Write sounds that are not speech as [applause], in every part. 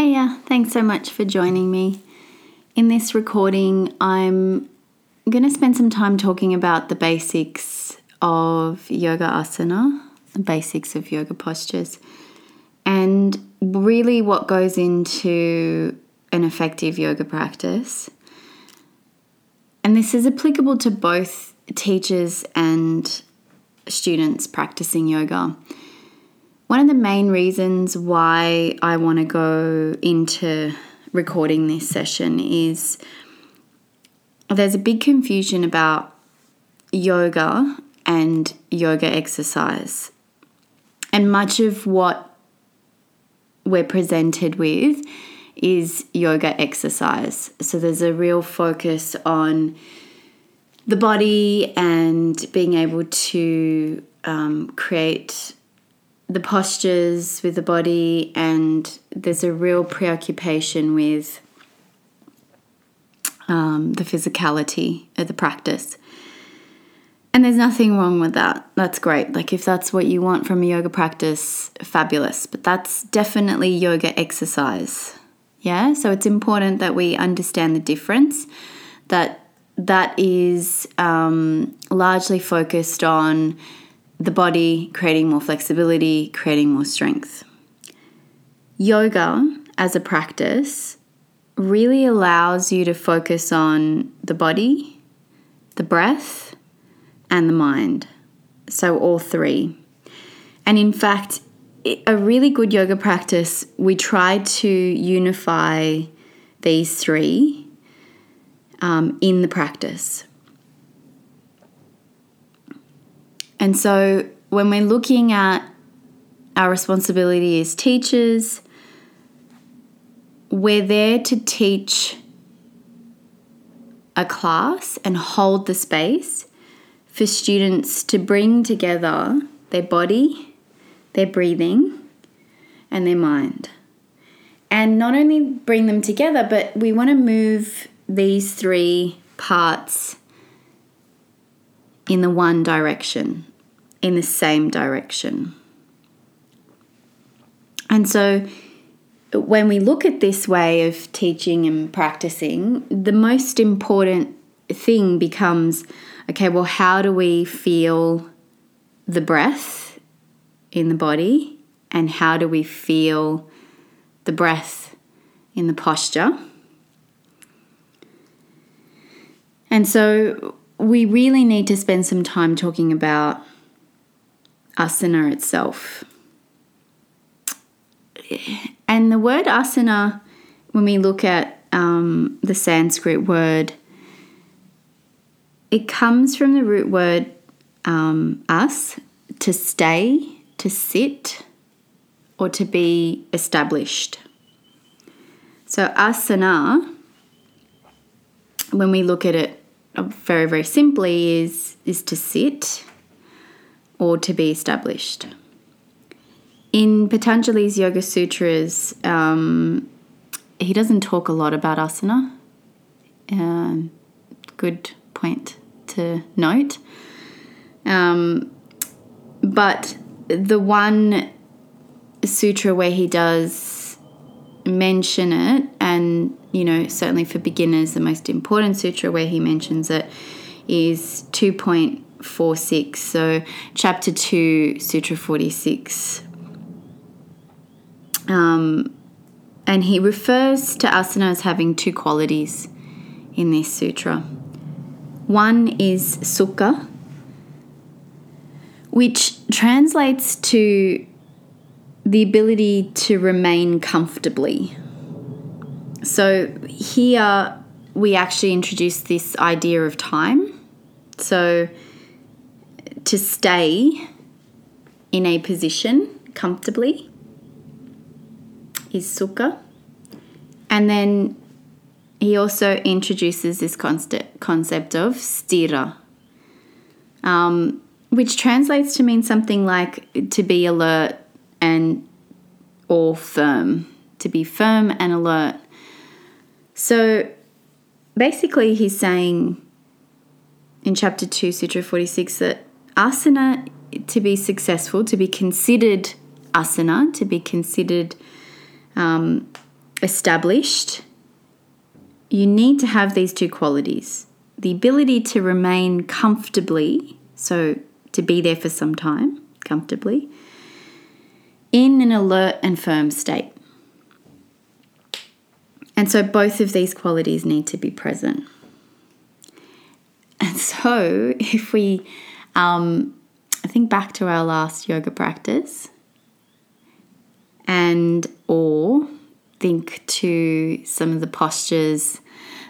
Hey, yeah, thanks so much for joining me. In this recording, I'm going to spend some time talking about the basics of yoga asana, the basics of yoga postures, and really what goes into an effective yoga practice. And this is applicable to both teachers and students practicing yoga. One of the main reasons why I want to go into recording this session is there's a big confusion about yoga and yoga exercise. And much of what we're presented with is yoga exercise. So there's a real focus on the body and being able to um, create the postures with the body, and there's a real preoccupation with um, the physicality of the practice. And there's nothing wrong with that. That's great. Like, if that's what you want from a yoga practice, fabulous. But that's definitely yoga exercise. Yeah. So it's important that we understand the difference, that that is um, largely focused on the body, creating more flexibility, creating more strength. Yoga as a practice really allows you to focus on the body, the breath, and the mind. So, all three. And in fact, a really good yoga practice, we try to unify these three um, in the practice. And so when we're looking at our responsibility as teachers, we're there to teach a class and hold the space for students to bring together their body, their breathing, and their mind. And not only bring them together, but we want to move these three parts in the one direction, in the same direction. And so, when we look at this way of teaching and practicing, the most important thing becomes okay, well, how do we feel the breath in the body? And how do we feel the breath in the posture? And so we really need to spend some time talking about asana itself. And the word asana, when we look at um, the Sanskrit word, it comes from the root word um, as, to stay, to sit, or to be established. So, asana, when we look at it very very simply is is to sit or to be established. In Patanjali's Yoga Sutras, um, he doesn't talk a lot about asana. Um, good point to note. Um, but the one sutra where he does mention it and you know, certainly for beginners, the most important sutra where he mentions it is 2.46. So, chapter 2, Sutra 46. Um, and he refers to asana as having two qualities in this sutra. One is sukha, which translates to the ability to remain comfortably so here we actually introduce this idea of time. So to stay in a position comfortably is sukha. And then he also introduces this concept, concept of sthira, um, which translates to mean something like to be alert and or firm, to be firm and alert. So basically, he's saying in chapter 2, Sutra 46, that asana, to be successful, to be considered asana, to be considered um, established, you need to have these two qualities the ability to remain comfortably, so to be there for some time comfortably, in an alert and firm state. And so both of these qualities need to be present. And so [laughs] if we um, I think back to our last yoga practice and or think to some of the postures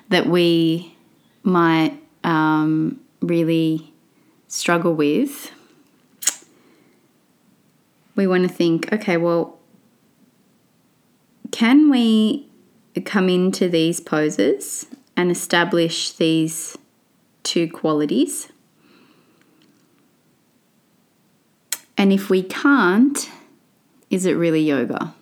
that we might um, really struggle with, we want to think okay, well, can we come into these poses and establish these two qualities? And if we can't, is it really yoga?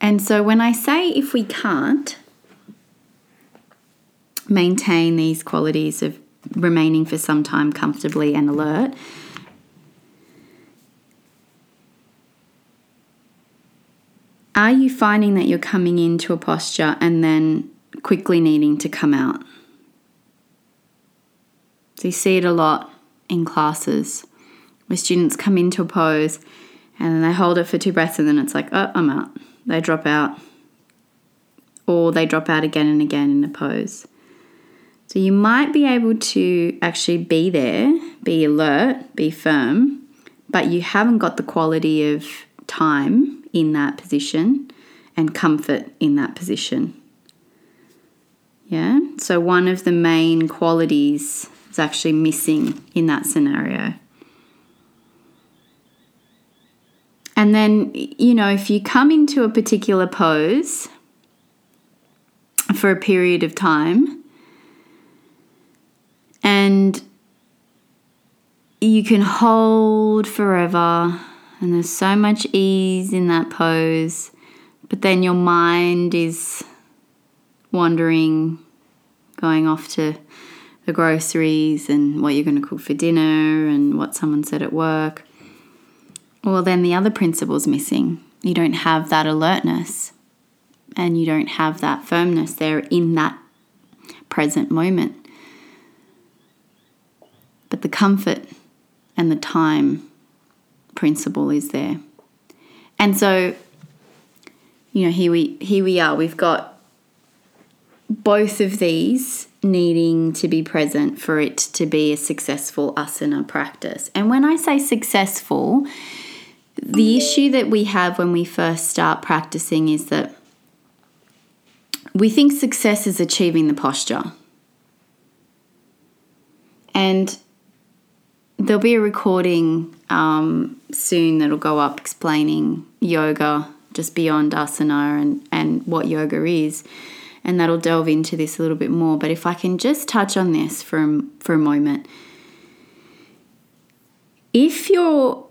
And so when I say if we can't maintain these qualities of remaining for some time comfortably and alert, are you finding that you're coming into a posture and then quickly needing to come out? So you see it a lot in classes where students come into a pose and then they hold it for two breaths and then it's like, oh, I'm out. They drop out. Or they drop out again and again in a pose. So you might be able to actually be there, be alert, be firm, but you haven't got the quality of time in that position and comfort in that position. Yeah, so one of the main qualities is actually missing in that scenario. And then, you know, if you come into a particular pose for a period of time and you can hold forever, and there's so much ease in that pose, but then your mind is wandering, going off to the groceries and what you're going to cook for dinner and what someone said at work. Well, then the other principle's missing. You don't have that alertness and you don't have that firmness there in that present moment. But the comfort and the time principle is there. And so, you know, here we here we are. We've got both of these needing to be present for it to be a successful asana practice. And when I say successful, the issue that we have when we first start practicing is that we think success is achieving the posture. And there'll be a recording um, soon that'll go up explaining yoga just beyond asana and, and what yoga is and that'll delve into this a little bit more. But if I can just touch on this for, for a moment. If you're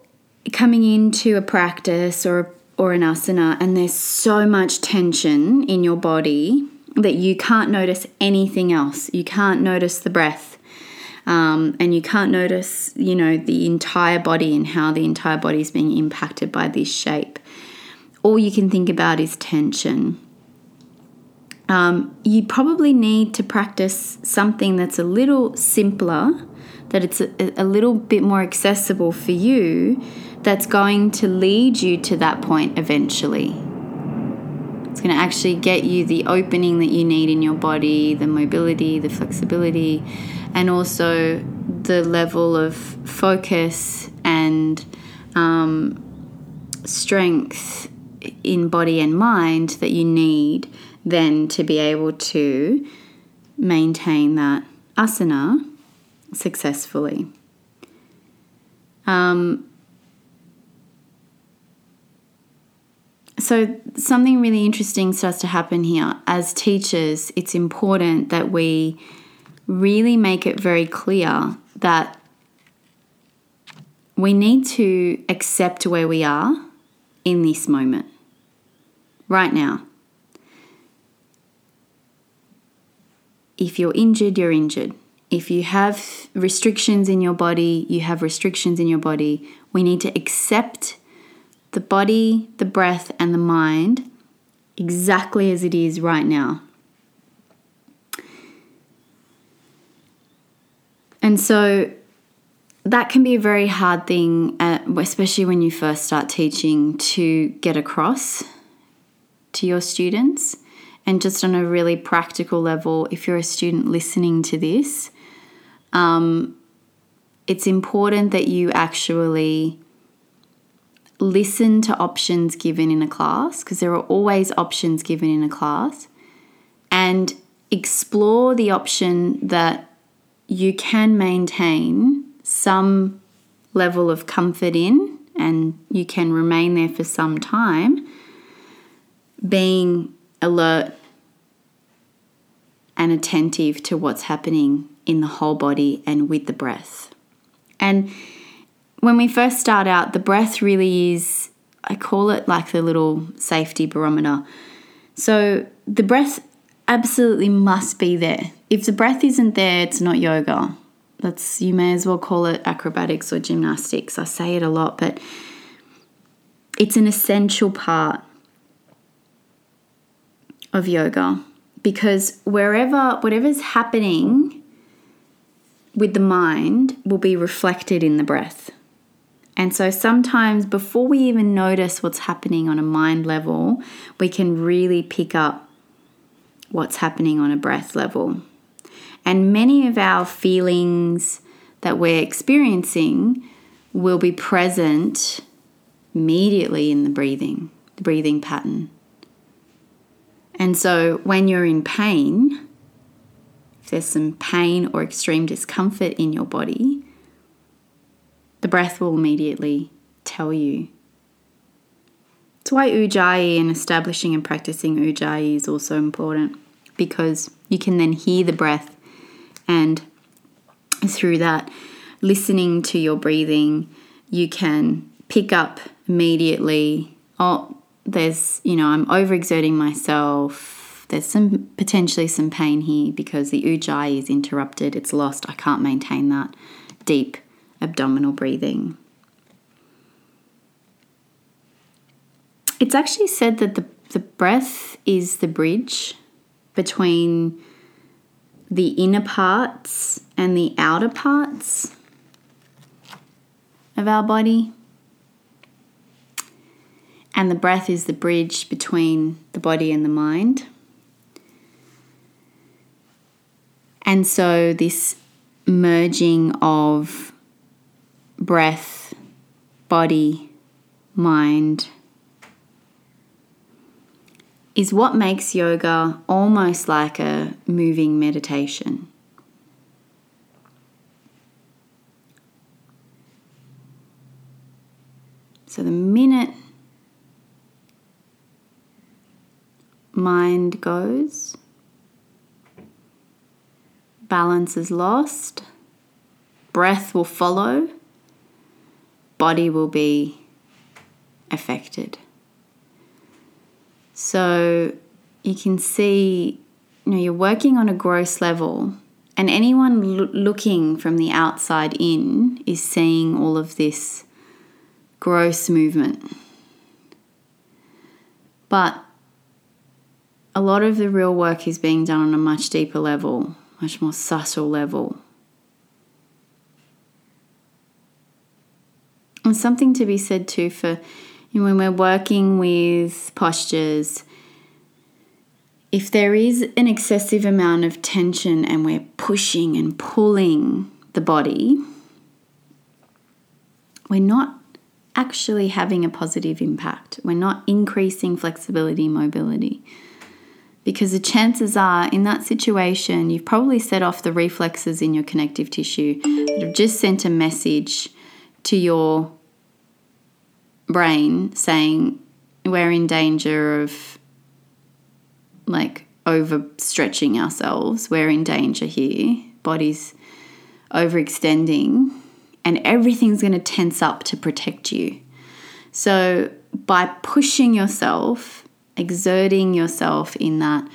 coming into a practice or, or an asana and there's so much tension in your body that you can't notice anything else, you can't notice the breath, um, and you can't notice, you know, the entire body and how the entire body is being impacted by this shape. All you can think about is tension um, you probably need to practice something that's a little simpler, that it's a, a little bit more accessible for you, that's going to lead you to that point eventually. It's going to actually get you the opening that you need in your body, the mobility, the flexibility, and also the level of focus and um, strength in body and mind that you need then to be able to maintain that asana successfully. Um, so, something really interesting starts to happen here. As teachers, it's important that we really make it very clear that we need to accept where we are in this moment, right now. If you're injured, you're injured. If you have restrictions in your body, you have restrictions in your body. We need to accept the body, the breath, and the mind exactly as it is right now. And so that can be a very hard thing, at, especially when you first start teaching, to get across to your students. And just on a really practical level, if you're a student listening to this, um, it's important that you actually listen to options given in a class because there are always options given in a class and explore the option that you can maintain some level of comfort in and you can remain there for some time, being alert and attentive to what's happening in the whole body and with the breath. And when we first start out, the breath really is, I call it like the little safety barometer. So the breath absolutely must be there. If the breath isn't there, it's not yoga. That's you may as well call it acrobatics or gymnastics. I say it a lot, but it's an essential part of yoga because wherever whatever's happening with the mind will be reflected in the breath. And so sometimes before we even notice what's happening on a mind level, we can really pick up what's happening on a breath level. And many of our feelings that we're experiencing will be present immediately in the breathing, the breathing pattern. And so when you're in pain, if there's some pain or extreme discomfort in your body, the breath will immediately tell you. It's why Ujjayi and establishing and practicing Ujjayi is also important because you can then hear the breath and through that, listening to your breathing, you can pick up immediately, oh, there's, you know, I'm overexerting myself. There's some potentially some pain here because the ujjayi is interrupted, it's lost. I can't maintain that deep abdominal breathing. It's actually said that the, the breath is the bridge between the inner parts and the outer parts of our body. And the breath is the bridge between the body and the mind. And so, this merging of breath, body, mind is what makes yoga almost like a moving meditation. So, the minute mind goes, balance is lost, breath will follow, body will be affected. So you can see, you know, you're working on a gross level, and anyone lo- looking from the outside in is seeing all of this gross movement. But a lot of the real work is being done on a much deeper level, much more subtle level. And something to be said too for you know, when we're working with postures, if there is an excessive amount of tension and we're pushing and pulling the body, we're not actually having a positive impact. We're not increasing flexibility, mobility. Because the chances are, in that situation, you've probably set off the reflexes in your connective tissue that have just sent a message to your brain saying we're in danger of like overstretching ourselves. We're in danger here. Body's overextending, and everything's going to tense up to protect you. So, by pushing yourself, exerting yourself in that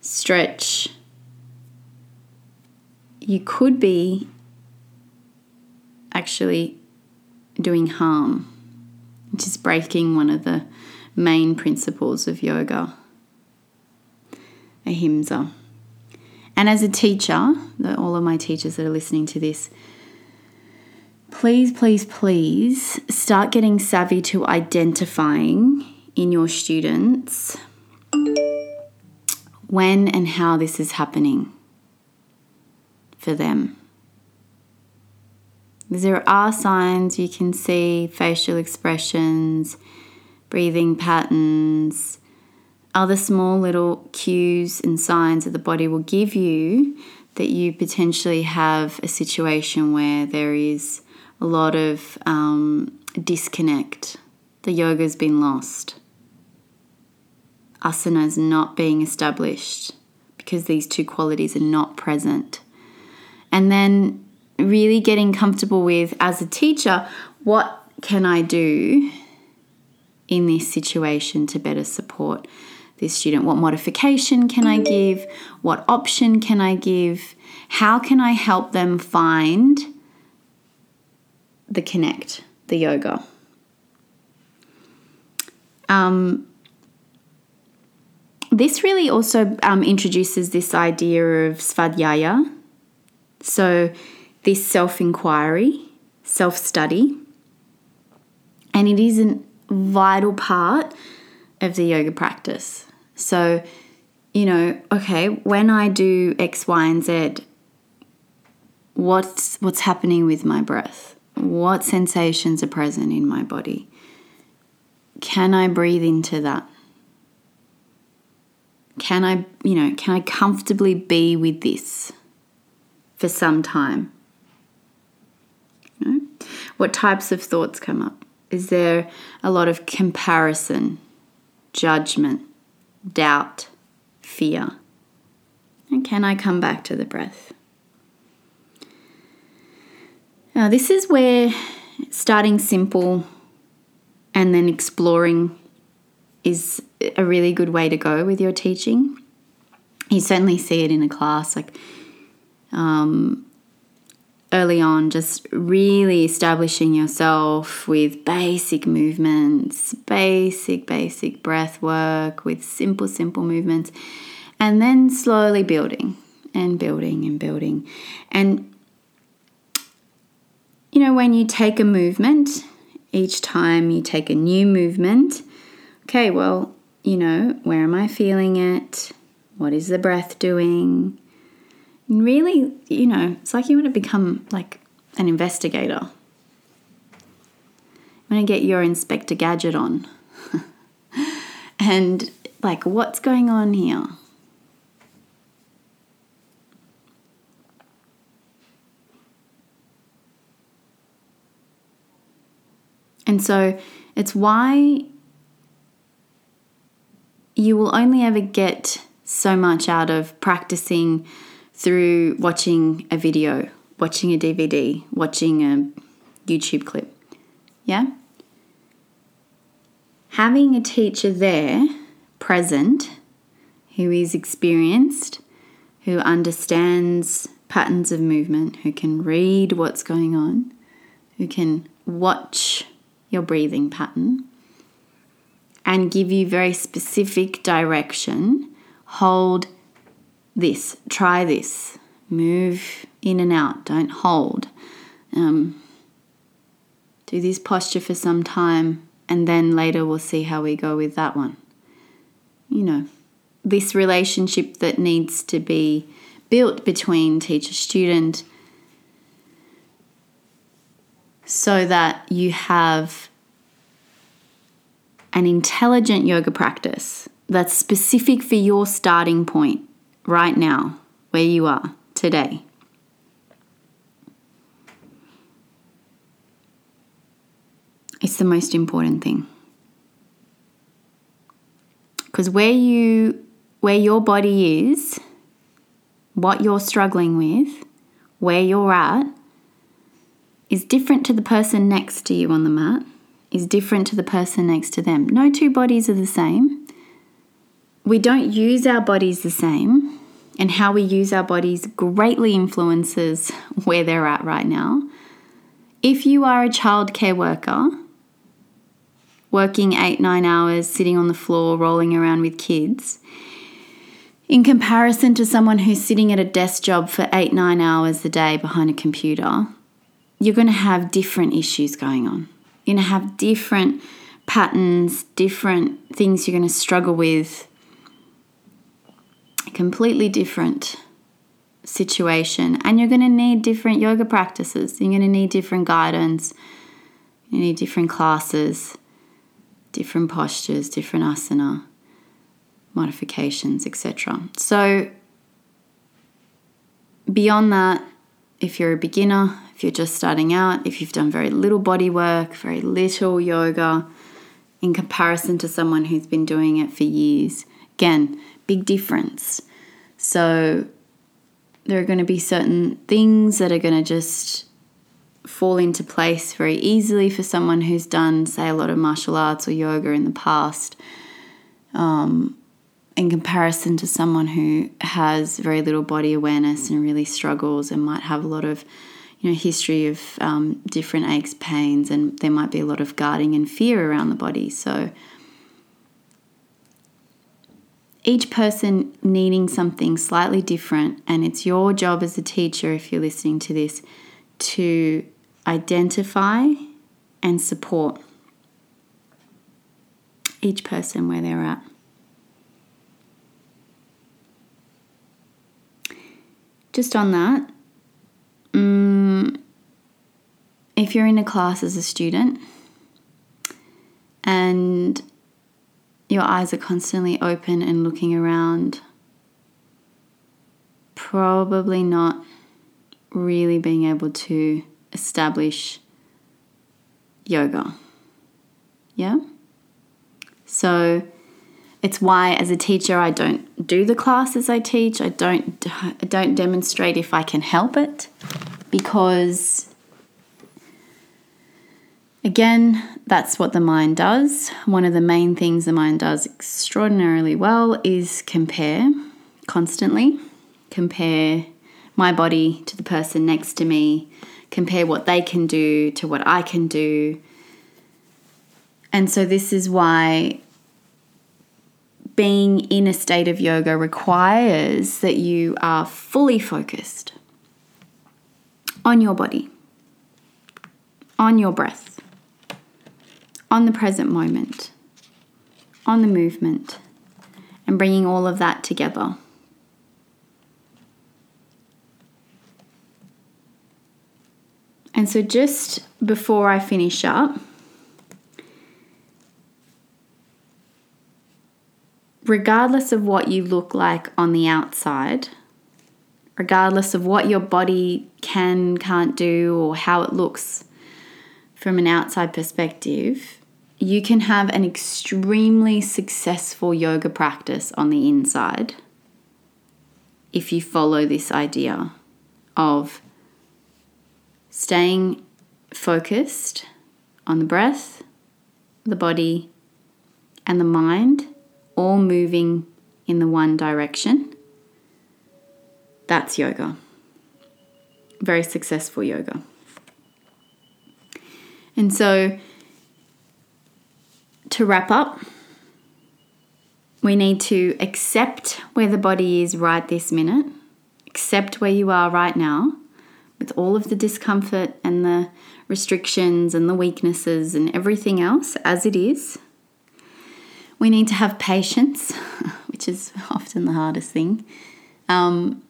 stretch, you could be actually doing harm which is breaking one of the main principles of yoga, ahimsa. And as a teacher, all of my teachers that are listening to this, please, please, please start getting savvy to identifying in your students when and how this is happening for them. There are signs you can see facial expressions, breathing patterns, other small little cues and signs that the body will give you that you potentially have a situation where there is a lot of um, disconnect. The yoga's been lost. Asana is not being established because these two qualities are not present. And then really getting comfortable with, as a teacher, what can I do in this situation to better support this student? What modification can I give? What option can I give? How can I help them find the connect, the yoga? Um, this really also um, introduces this idea of svadhyaya. So, this self inquiry, self study, and it is a vital part of the yoga practice. So, you know, okay, when I do X, Y, and Z, what's what's happening with my breath? What sensations are present in my body? Can I breathe into that? Can I, you know, can I comfortably be with this for some time? You know? What types of thoughts come up? Is there a lot of comparison, judgment, doubt, fear? And can I come back to the breath? Now, this is where starting simple and then exploring is a really good way to go with your teaching. You certainly see it in a class, like um, early on, just really establishing yourself with basic movements, basic, basic breath work with simple, simple movements, and then slowly building and building and building. And, you know, when you take a movement, each time you take a new movement, okay, well, you know, where am I feeling it? What is the breath doing? And really, you know, it's like you want to become like an investigator. You want to get your Inspector Gadget on. [laughs] and like, what's going on here? And so it's why you will only ever get so much out of practicing through watching a video, watching a DVD, watching a YouTube clip. Yeah? Having a teacher there, present, who is experienced, who understands patterns of movement, who can read what's going on, who can watch your breathing pattern, and give you very specific direction. Hold this, try this, move in and out, don't hold. Um, do this posture for some time, and then later we'll see how we go with that one. You know, this relationship that needs to be built between teacher student so that you have an intelligent yoga practice that's specific for your starting point right now, where you are today. It's the most important thing. Because where you where your body is, what you're struggling with, where you're at is different to the person next to you on the mat is different to the person next to them. No two bodies are the same. We don't use our bodies the same, and how we use our bodies greatly influences where they're at right now. If you are a childcare worker, working eight, nine hours, sitting on the floor, rolling around with kids, in comparison to someone who's sitting at a desk job for eight, nine hours a day behind a computer, you're going to have different issues going on. You're going to have different patterns, different things you're going to struggle with, completely different situation. And you're going to need different yoga practices. You're going to need different guidance. You need different classes, different postures, different asana modifications, etc. So, beyond that, if you're a beginner, if you're just starting out, if you've done very little body work, very little yoga, in comparison to someone who's been doing it for years, again, big difference. So, there are going to be certain things that are going to just fall into place very easily for someone who's done, say, a lot of martial arts or yoga in the past. Um, in comparison to someone who has very little body awareness and really struggles and might have a lot of you know history of um, different aches pains and there might be a lot of guarding and fear around the body. So each person needing something slightly different and it's your job as a teacher if you're listening to this to identify and support each person where they're at just on that, um, if you're in a class as a student and your eyes are constantly open and looking around, probably not really being able to establish yoga. Yeah? So, it's why, as a teacher, I don't do the classes I teach. I don't I don't demonstrate if I can help it, because again, that's what the mind does. One of the main things the mind does extraordinarily well is compare constantly. Compare my body to the person next to me. Compare what they can do to what I can do. And so, this is why being in a state of yoga requires that you are fully focused on your body, on your breath, on the present moment, on the movement, and bringing all of that together. And so, just before I finish up, regardless of what you look like on the outside, regardless of what your body can, can't do, or how it looks from an outside perspective, you can have an extremely successful yoga practice on the inside if you follow this idea of staying focused on the breath, the body, and the mind all moving in the one direction. That's yoga. Very successful yoga. And so, to wrap up, we need to accept where the body is right this minute, accept where you are right now with all of the discomfort and the restrictions and the weaknesses and everything else as it is. We need to have patience, [laughs] which is often the hardest thing. Um,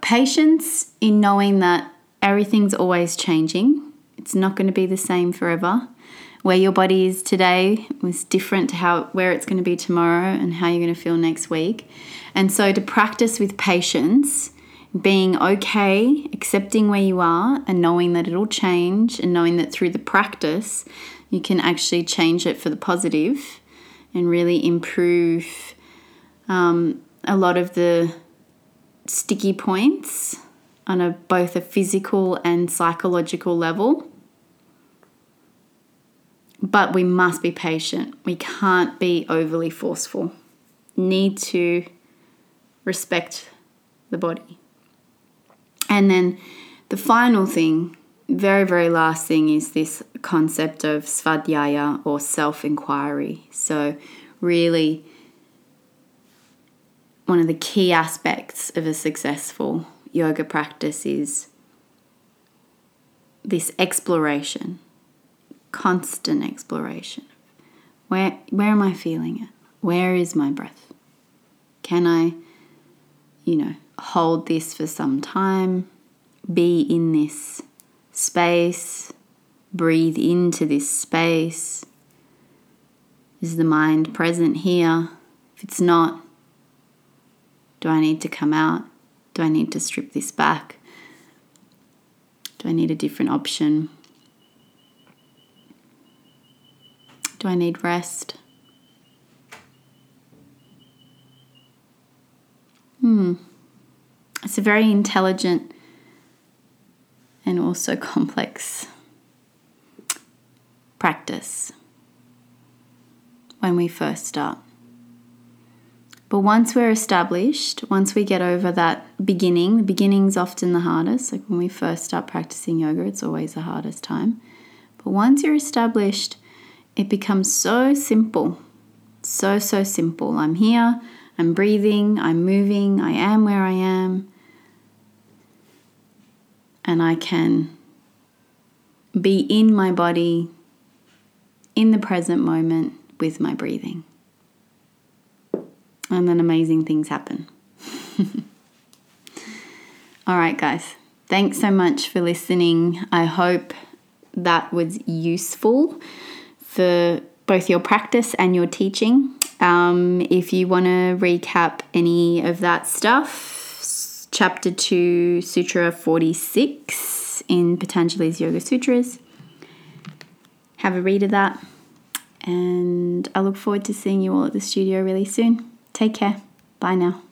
patience in knowing that everything's always changing. It's not going to be the same forever. Where your body is today was different to how where it's going to be tomorrow and how you're going to feel next week. And so to practice with patience, being okay, accepting where you are and knowing that it'll change and knowing that through the practice you can actually change it for the positive and really improve um, a lot of the sticky points on a both a physical and psychological level. But we must be patient. We can't be overly forceful. Need to respect the body. And then the final thing very, very last thing is this concept of svadhyaya or self inquiry. So, really, one of the key aspects of a successful yoga practice is this exploration, constant exploration. Where, where am I feeling it? Where is my breath? Can I, you know, hold this for some time? Be in this space? Breathe into this space? Is the mind present here? If it's not, do I need to come out? Do I need to strip this back? Do I need a different option? Do I need rest? Hmm. It's a very intelligent and also [laughs] complex practice when we first start. But once we're established, once we get over that beginning, the beginning's often the hardest. Like when we first start practicing yoga, it's always the hardest time. But once you're established, it becomes so simple. So, so simple. I'm here, I'm breathing, I'm moving, I am where I am. And I can be in my body, in the present moment with my breathing. And then amazing things happen. [laughs] All right, guys. Thanks so much for listening. I hope that was useful for both your practice and your teaching. Um, if you want to recap any of that stuff, chapter 2, Sutra 46 in Patanjali's Yoga Sutras, have a read of that. And I look forward to seeing you all at the studio really soon. Take care. Bye now.